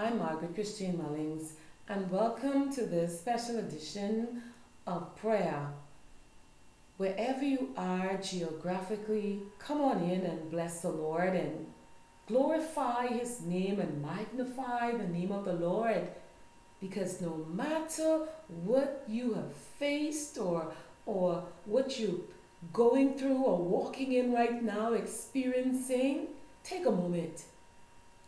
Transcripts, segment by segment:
I'm Margaret Christine Mullings, and welcome to this special edition of prayer. Wherever you are geographically, come on in and bless the Lord and glorify His name and magnify the name of the Lord. Because no matter what you have faced or, or what you're going through or walking in right now, experiencing, take a moment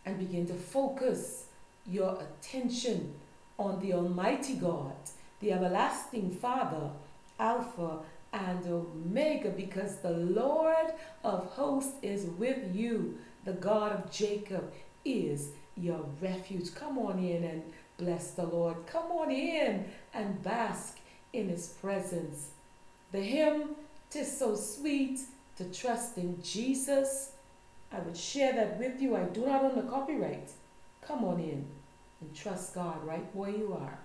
and begin to focus your attention on the Almighty God, the everlasting Father, Alpha and Omega, because the Lord of hosts is with you. The God of Jacob is your refuge. Come on in and bless the Lord. Come on in and bask in his presence. The hymn, Tis So Sweet to Trust in Jesus. I would share that with you. I do not own the copyright. Come on in and trust God right where you are.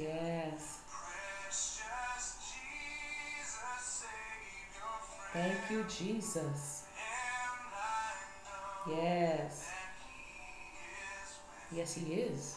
Yes. Thank you, Jesus. Yes. Yes, He is.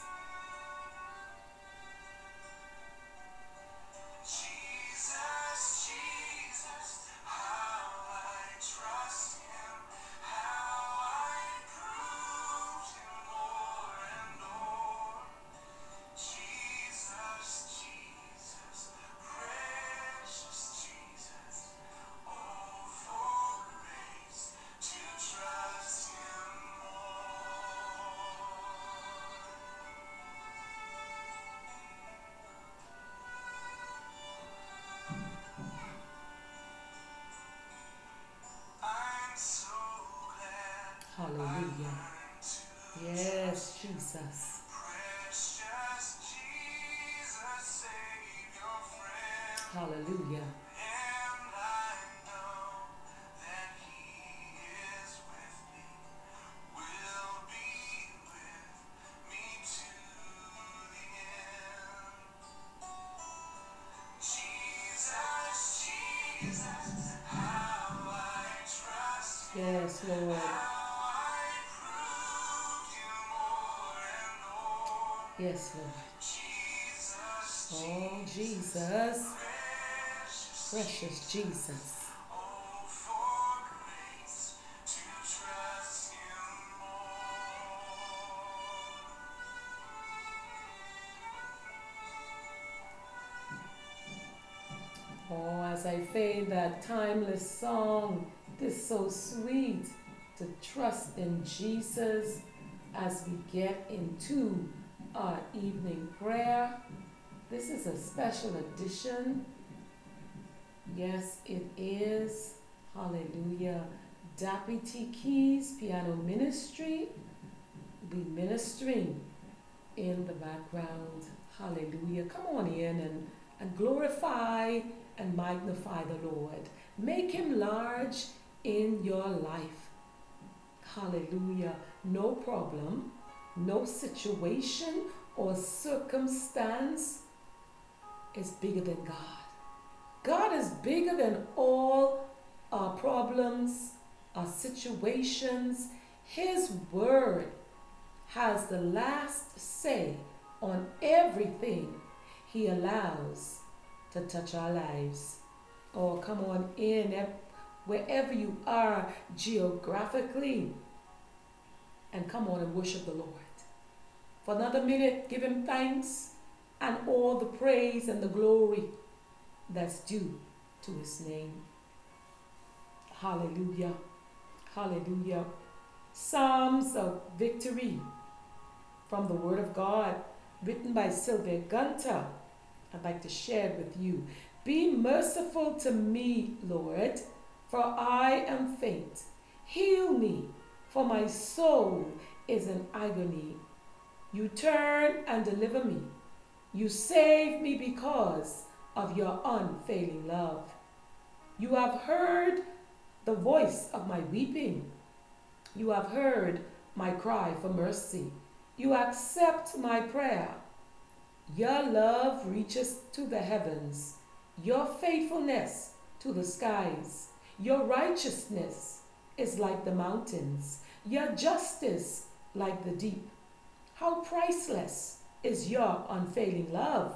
Hallelujah. Yes, Lord. Yes, Lord. Oh, Jesus. Precious Jesus. Oh, as I fade that timeless song. It is so sweet to trust in Jesus as we get into our evening prayer. This is a special edition. Yes, it is. Hallelujah. Deputy Keys Piano Ministry be ministering in the background. Hallelujah. Come on in and, and glorify and magnify the Lord. Make him large in your life. Hallelujah. No problem, no situation or circumstance is bigger than God. God is bigger than all our problems, our situations. His word has the last say on everything He allows to touch our lives. Oh, come on in, eh, wherever you are geographically, and come on and worship the Lord. For another minute, give Him thanks and all the praise and the glory that's due to His name. Hallelujah. Hallelujah. Psalms of victory from the Word of God, written by Sylvia Gunter. I'd like to share it with you. Be merciful to me, Lord, for I am faint. Heal me, for my soul is in agony. You turn and deliver me. You save me because of your unfailing love. You have heard the voice of my weeping. You have heard my cry for mercy. You accept my prayer. Your love reaches to the heavens, your faithfulness to the skies. Your righteousness is like the mountains, your justice like the deep. How priceless is your unfailing love,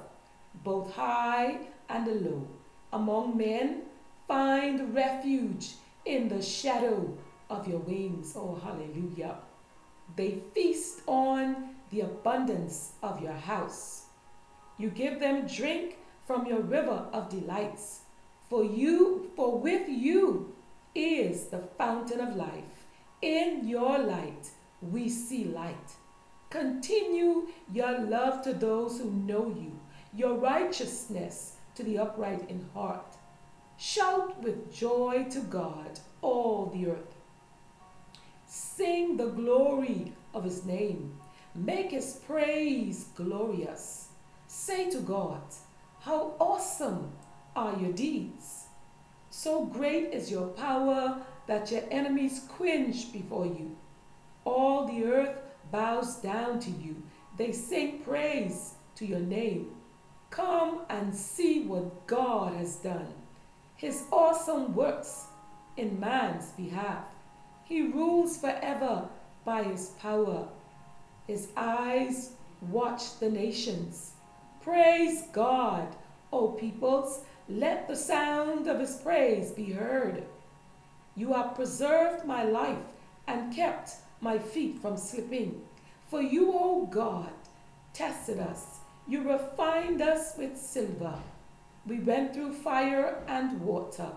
both high and low. Among men, find refuge in the shadow of your wings. Oh, hallelujah. They feast on the abundance of your house. You give them drink from your river of delights. For you, for with you is the fountain of life. In your light we see light. Continue your love to those who know you, your righteousness to the upright in heart. Shout with joy to God, all the earth. Sing the glory of his name. Make his praise glorious. Say to God, How awesome are your deeds! So great is your power that your enemies cringe before you. All the earth bows down to you. They sing praise to your name. Come and see what God has done, his awesome works in man's behalf. He rules forever by his power. His eyes watch the nations. Praise God, O peoples. Let the sound of his praise be heard. You have preserved my life and kept my feet from slipping. For you, O God, tested us. You refined us with silver. We went through fire and water,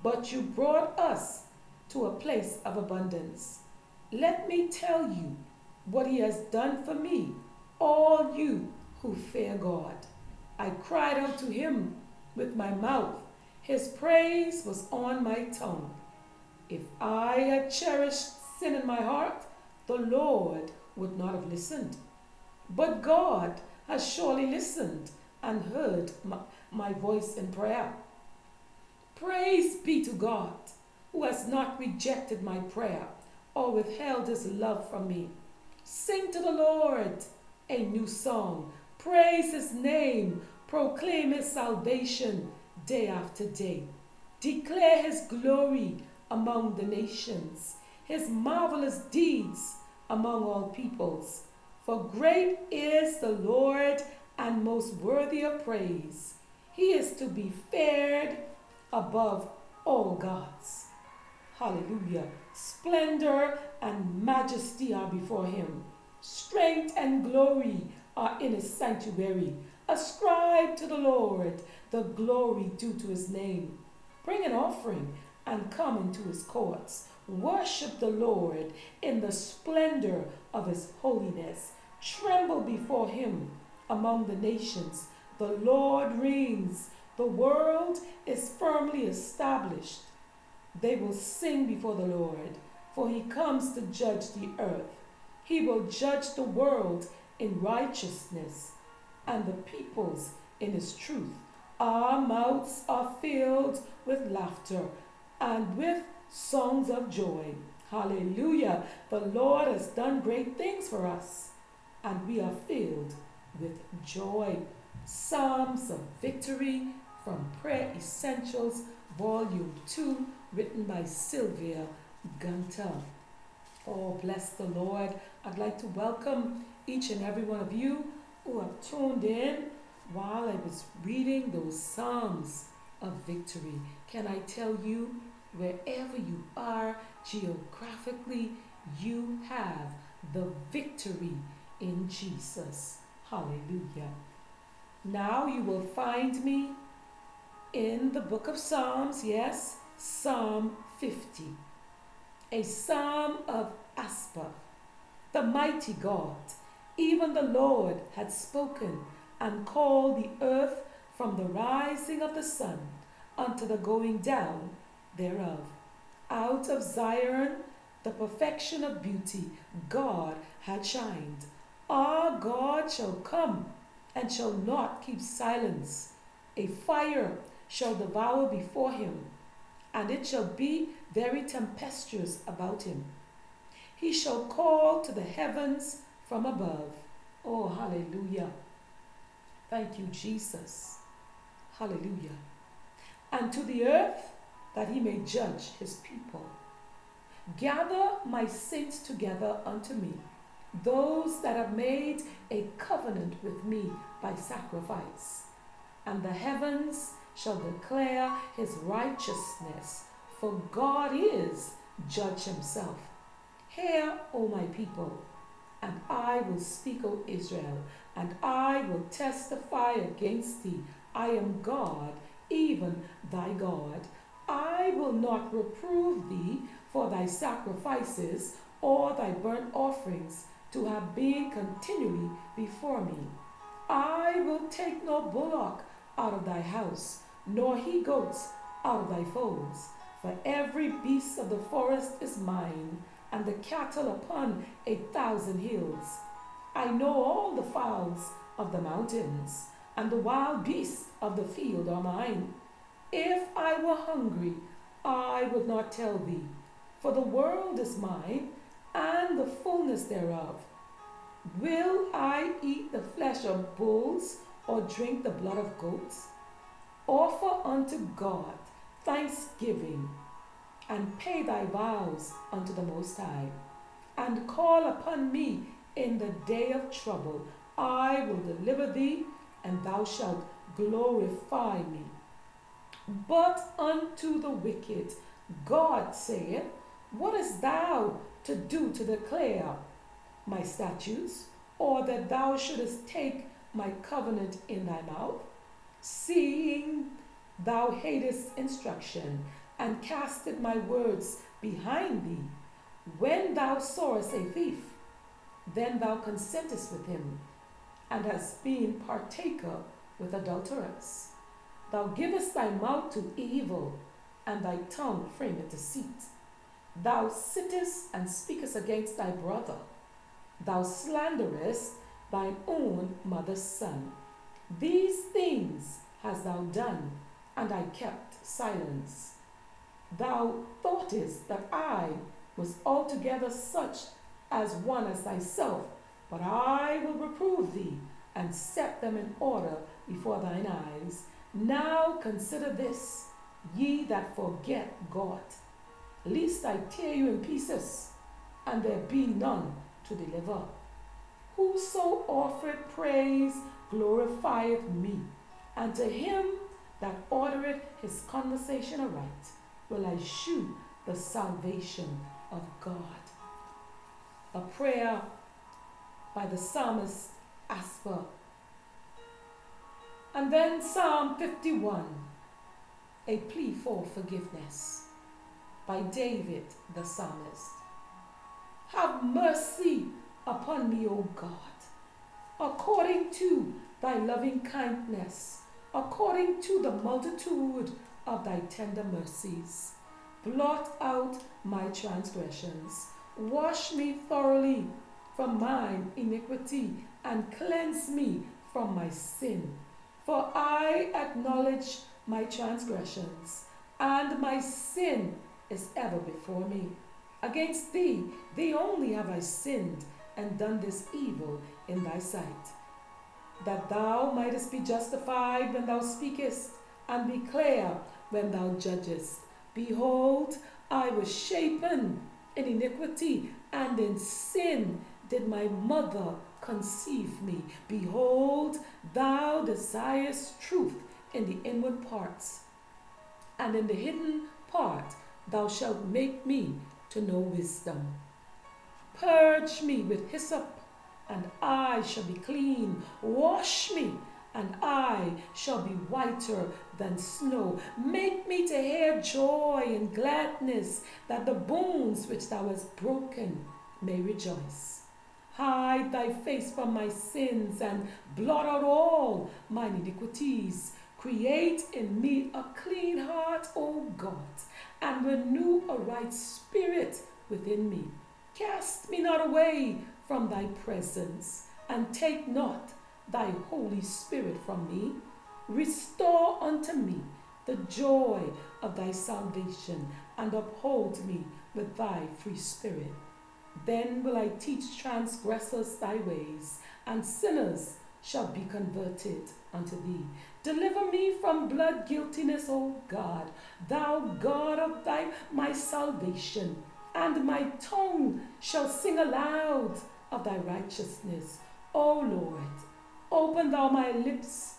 but you brought us to a place of abundance. Let me tell you what he has done for me, all you who fear God. I cried out to him with my mouth. His praise was on my tongue. If I had cherished sin in my heart, the Lord would not have listened. But God has surely listened and heard my, my voice in prayer. Praise be to God who has not rejected my prayer or withheld his love from me. Sing to the Lord a new song. Praise his name. Proclaim his salvation day after day. Declare his glory among the nations, his marvelous deeds among all peoples. For great is the Lord and most worthy of praise. He is to be feared above all gods. Hallelujah. Splendor and majesty are before him. Strength and glory are in his sanctuary. Ascribe to the Lord the glory due to his name. Bring an offering and come into his courts. Worship the Lord in the splendor of his holiness. Tremble before him among the nations. The Lord reigns. The world is firmly established. They will sing before the Lord, for he comes to judge the earth. He will judge the world in righteousness and the peoples in his truth. Our mouths are filled with laughter and with songs of joy. Hallelujah. The Lord has done great things for us, and we are filled with joy. Psalms of Victory from Prayer Essentials, Volume 2, written by Sylvia Gunter. Oh, bless the Lord. I'd like to welcome each and every one of you who have tuned in while I was reading those Psalms of victory. Can I tell you, wherever you are geographically, you have the victory in Jesus. Hallelujah. Now you will find me in the book of Psalms, yes, Psalm 50, a psalm of Asaph, the mighty God. Even the Lord had spoken and called the earth from the rising of the sun unto the going down thereof. Out of Zion, the perfection of beauty, God had shined. Our God shall come and shall not keep silence. A fire shall devour before him, and it shall be very tempestuous about him. He shall call to the heavens from above. Oh, hallelujah. Thank you, Jesus. Hallelujah. And to the earth that he may judge his people. Gather my saints together unto me, those that have made a covenant with me by sacrifice. And the heavens shall declare his righteousness, for God is judge himself. Hear, O my people, and I will speak, O Israel, and I will testify against thee. I am God, even thy God. I will not reprove thee for thy sacrifices or thy burnt offerings to have been continually before me. I will take no bullock out of thy house, nor he goats out of thy folds. For every beast of the forest is mine, and the cattle upon a thousand hills. I know all the fowls of the mountains, and the wild beasts of the field are mine. If I were hungry, I would not tell thee, for the world is mine, and the fullness thereof. Will I eat the flesh of bulls, or drink the blood of goats? Offer unto God thanksgiving and pay thy vows unto the Most High, and call upon me in the day of trouble. I will deliver thee, and thou shalt glorify me. But unto the wicked, God saith, What is thou to do to declare my statutes, or that thou shouldest take my covenant in thy mouth? Seeing thou hatest instruction, and casted my words behind thee. When thou sawest a thief, then thou consentest with him, and hast been partaker with adulterers. Thou givest thy mouth to evil, and thy tongue frameth deceit. Thou sittest and speakest against thy brother. Thou slanderest thine own mother's son. These things hast thou done, and I kept silence. Thou thoughtest that I was altogether such as one as thyself, but I will reprove thee and set them in order before thine eyes. Now consider this, ye that forget God, lest I tear you in pieces, and there be none to deliver. Whoso offereth praise glorifieth me, and to him that ordereth his conversation aright will I shew the salvation of God. A prayer by the psalmist Asaph. And then Psalm 51, a plea for forgiveness by David the psalmist. Have mercy upon me, O God, according to thy loving kindness, according to the multitude of thy tender mercies. Blot out my transgressions. Wash me thoroughly from mine iniquity and cleanse me from my sin. For I acknowledge my transgressions, and my sin is ever before me. Against thee, thee only have I sinned and done this evil in thy sight, that thou mightest be justified when thou speakest, and be clear when thou judgest. Behold, I was shapen in iniquity, and in sin did my mother conceive me. Behold, thou desirest truth in the inward parts, and in the hidden part thou shalt make me to know wisdom. Purge me with hyssop, and I shall be clean. Wash me, and I shall be whiter than snow. Make me to hear joy and gladness, that the bones which thou hast broken may rejoice. Hide thy face from my sins and blot out all mine iniquities. Create in me a clean heart, O God, and renew a right spirit within me. Cast me not away from thy presence, and take not thy Holy Spirit from me. Restore unto me the joy of thy salvation, and uphold me with thy free spirit. Then will I teach transgressors thy ways, and sinners shall be converted unto thee. Deliver me from blood guiltiness, O God, thou God of thy my salvation, and my tongue shall sing aloud of thy righteousness. O Lord, open thou my lips,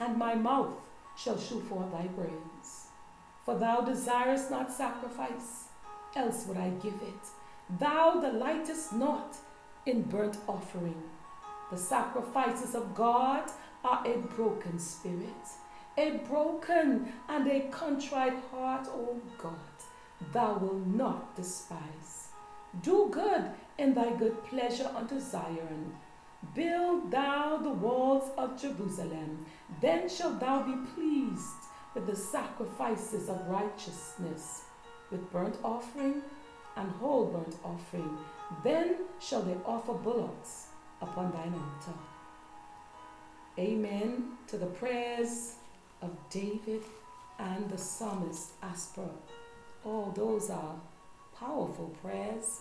and my mouth shall shew forth thy praise. For thou desirest not sacrifice, else would I give it. Thou delightest not in burnt offering. The sacrifices of God are a broken spirit, a broken and a contrite heart, O God, thou wilt not despise. Do good in thy good pleasure unto Zion. Build thou the walls of Jerusalem. Then shalt thou be pleased with the sacrifices of righteousness, with burnt offering and whole burnt offering. Then shall they offer bullocks upon thine altar. Amen to the prayers of David and the psalmist Asaph. Oh, those are powerful prayers,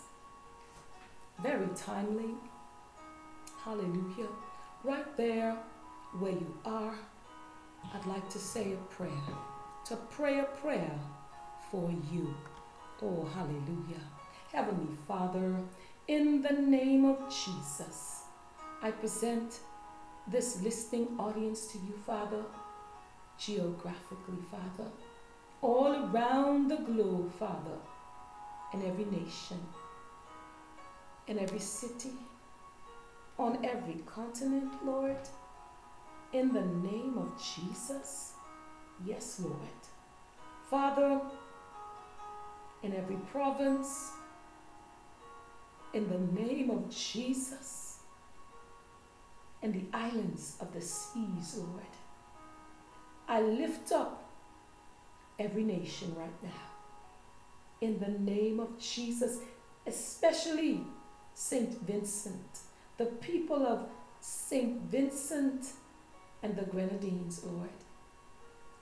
very timely. Hallelujah. Right there where you are, I'd like to say a prayer, to pray a prayer for you. Oh, hallelujah. Heavenly Father, in the name of Jesus, I present this listening audience to you, Father, geographically, Father, all around the globe, Father, in every nation, in every city, on every continent, Lord, in the name of Jesus. Yes, Lord. Father, in every province, in the name of Jesus, in the islands of the seas, Lord. I lift up every nation right now. In the name of Jesus, especially St. Vincent, the people of St. Vincent and the Grenadines, Lord.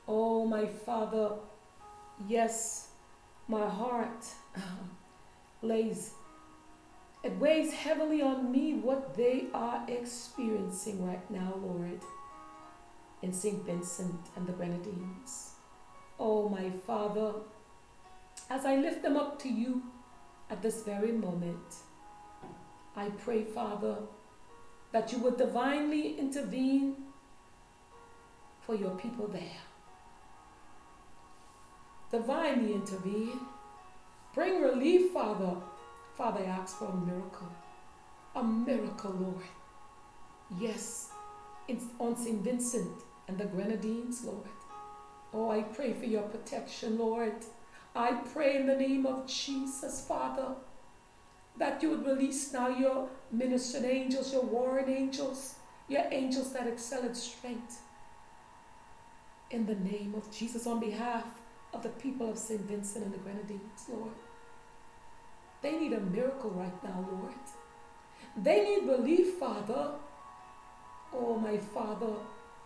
Oh, my Father, yes, my heart lays, it weighs heavily on me what they are experiencing right now, Lord, in St. Vincent and the Grenadines. Oh, my Father, as I lift them up to you at this very moment, I pray, Father, that you would divinely intervene for your people there divinely intervene. Bring relief, Father. Father, I ask for a miracle. A miracle, Lord. Yes, it's on St. Vincent and the Grenadines, Lord. Oh, I pray for your protection, Lord. I pray in the name of Jesus, Father, that you would release now your ministering angels, your warring angels, your angels that excel in strength. In the name of Jesus, on behalf of the people of St. Vincent and the Grenadines, Lord. They need a miracle right now, Lord. They need relief, Father. Oh, my Father,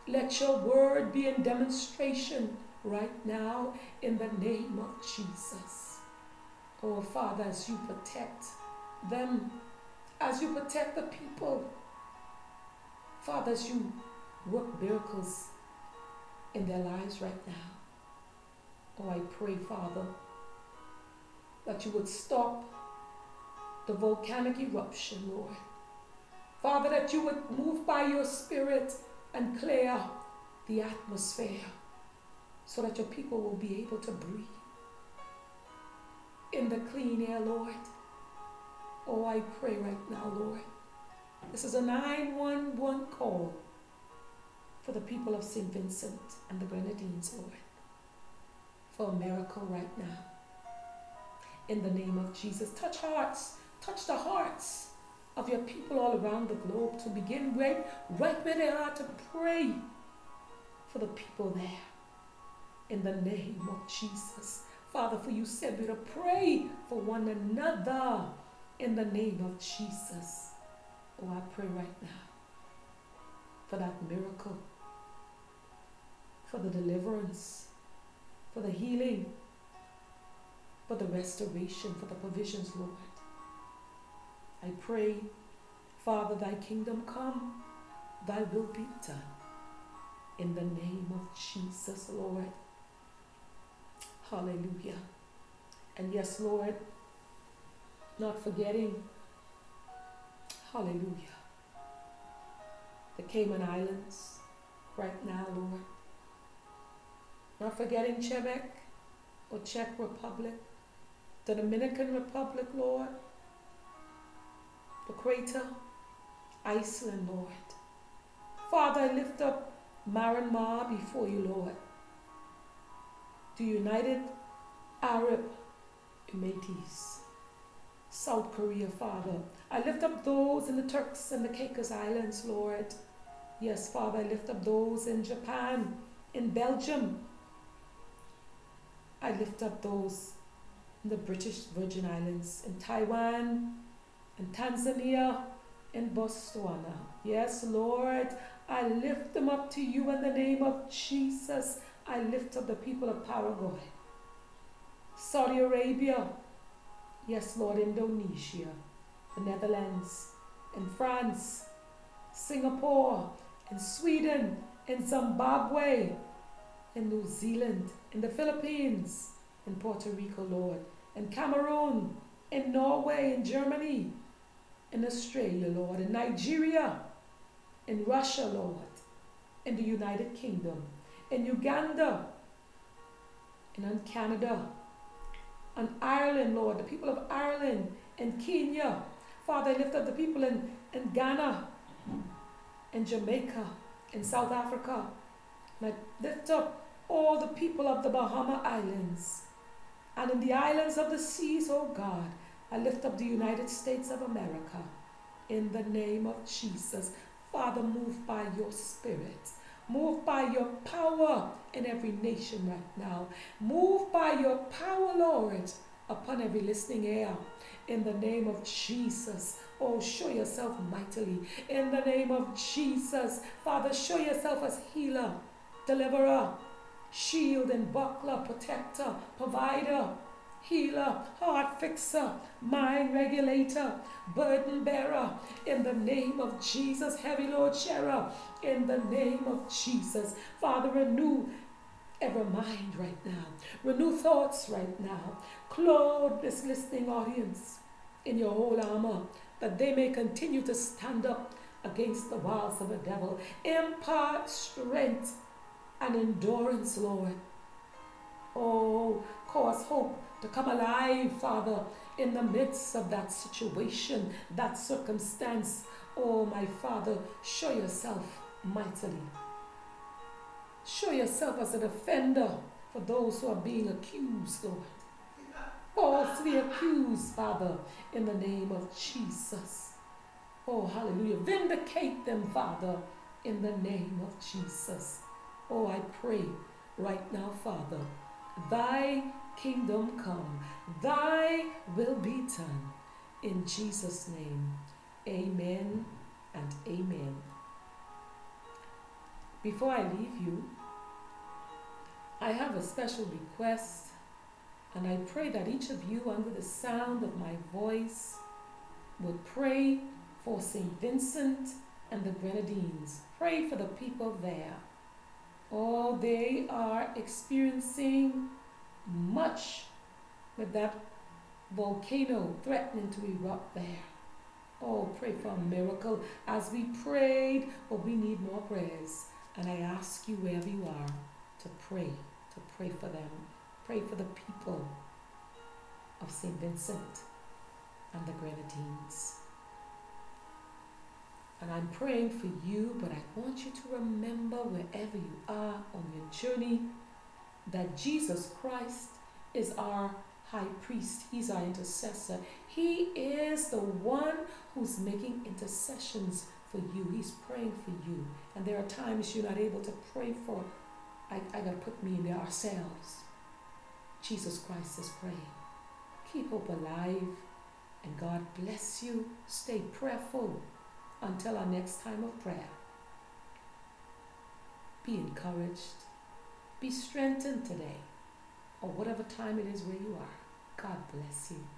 let your word be in demonstration right now in the name of Jesus. Oh, Father, as you protect them, as you protect the people, Father, as you work miracles in their lives right now. Oh, I pray, Father, that you would stop the volcanic eruption, Lord. Father, that you would move by your Spirit and clear the atmosphere so that your people will be able to breathe in the clean air, Lord. Oh, I pray right now, Lord. This is a 911 call for the people of St. Vincent and the Grenadines, Lord, for a miracle right now. In the name of Jesus, touch hearts, touch the hearts of your people all around the globe to begin right, right where they are to pray for the people there. In the name of Jesus. Father, for you said we're to pray for one another in the name of Jesus. Oh, I pray right now for that miracle, for the deliverance, for the healing, for the restoration, for the provisions, Lord. I pray, Father, thy kingdom come, thy will be done. In the name of Jesus, Lord. Hallelujah. And yes, Lord, not forgetting, hallelujah, the Cayman Islands right now, Lord. Not forgetting Quebec or Czech Republic, the Dominican Republic, Lord, the Crater, Iceland, Lord. Father, I lift up Myanmar before you, Lord. The United Arab Emirates, South Korea, Father. I lift up those in the Turks and the Caicos Islands, Lord. Yes, Father, I lift up those in Japan, in Belgium. I lift up those in the British Virgin Islands, in Taiwan, in Tanzania, in Botswana. Yes, Lord, I lift them up to you in the name of Jesus. I lift up the people of Paraguay, Saudi Arabia, yes, Lord, Indonesia, the Netherlands, in France, Singapore, in Sweden, in Zimbabwe, in New Zealand, in the Philippines, in Puerto Rico, Lord, in Cameroon, in Norway, in Germany, in Australia, Lord, in Nigeria, in Russia, Lord, in the United Kingdom, in Uganda, and in Canada, and Ireland, Lord, the people of Ireland, and Kenya. Father, I lift up the people in, in Ghana, in Jamaica, in South Africa. And I lift up all the people of the Bahama Islands and in the islands of the seas, oh God. I lift up the United States of America in the name of Jesus. Father, move by your spirit. Move by your power in every nation right now. Move by your power, Lord, upon every listening ear. In the name of Jesus. Oh, show yourself mightily. In the name of Jesus. Father, show yourself as healer, deliverer, shield and buckler, protector, provider, healer, heart fixer, mind regulator, burden bearer, in the name of Jesus, heavy Lord sharer, in the name of Jesus. Father, renew every mind right now, renew thoughts right now, clothe this listening audience in your whole armor, that they may continue to stand up against the wiles of the devil. Impart strength and endurance, Lord. Oh, cause hope to come alive, Father, in the midst of that situation, that circumstance. Oh, my Father, show yourself mightily. Show yourself as a defender for those who are being accused, Lord. Falsely accused, Father, in the name of Jesus. Oh, hallelujah. Vindicate them, Father, in the name of Jesus. Oh, I pray right now, Father, thy kingdom come, thy will be done. In Jesus' name, amen and amen. Before I leave you, I have a special request, and I pray that each of you, under the sound of my voice, would pray for St. Vincent and the Grenadines. Pray for the people there. Oh, they are experiencing much with that volcano threatening to erupt there. Oh, pray for a miracle as we prayed, but we need more prayers. And I ask you, wherever you are, to pray, to pray for them. Pray for the people of St. Vincent and the Grenadines. And I'm praying for you, but I want you to remember wherever you are on your journey that Jesus Christ is our high priest. He's our intercessor. He is the one who's making intercessions for you. He's praying for you. And there are times you're not able to pray for, I, I gotta put me in there, ourselves. Jesus Christ is praying. Keep hope alive. And God bless you. Stay prayerful until our next time of prayer. Be encouraged. Be strengthened today, or whatever time it is where you are. God bless you.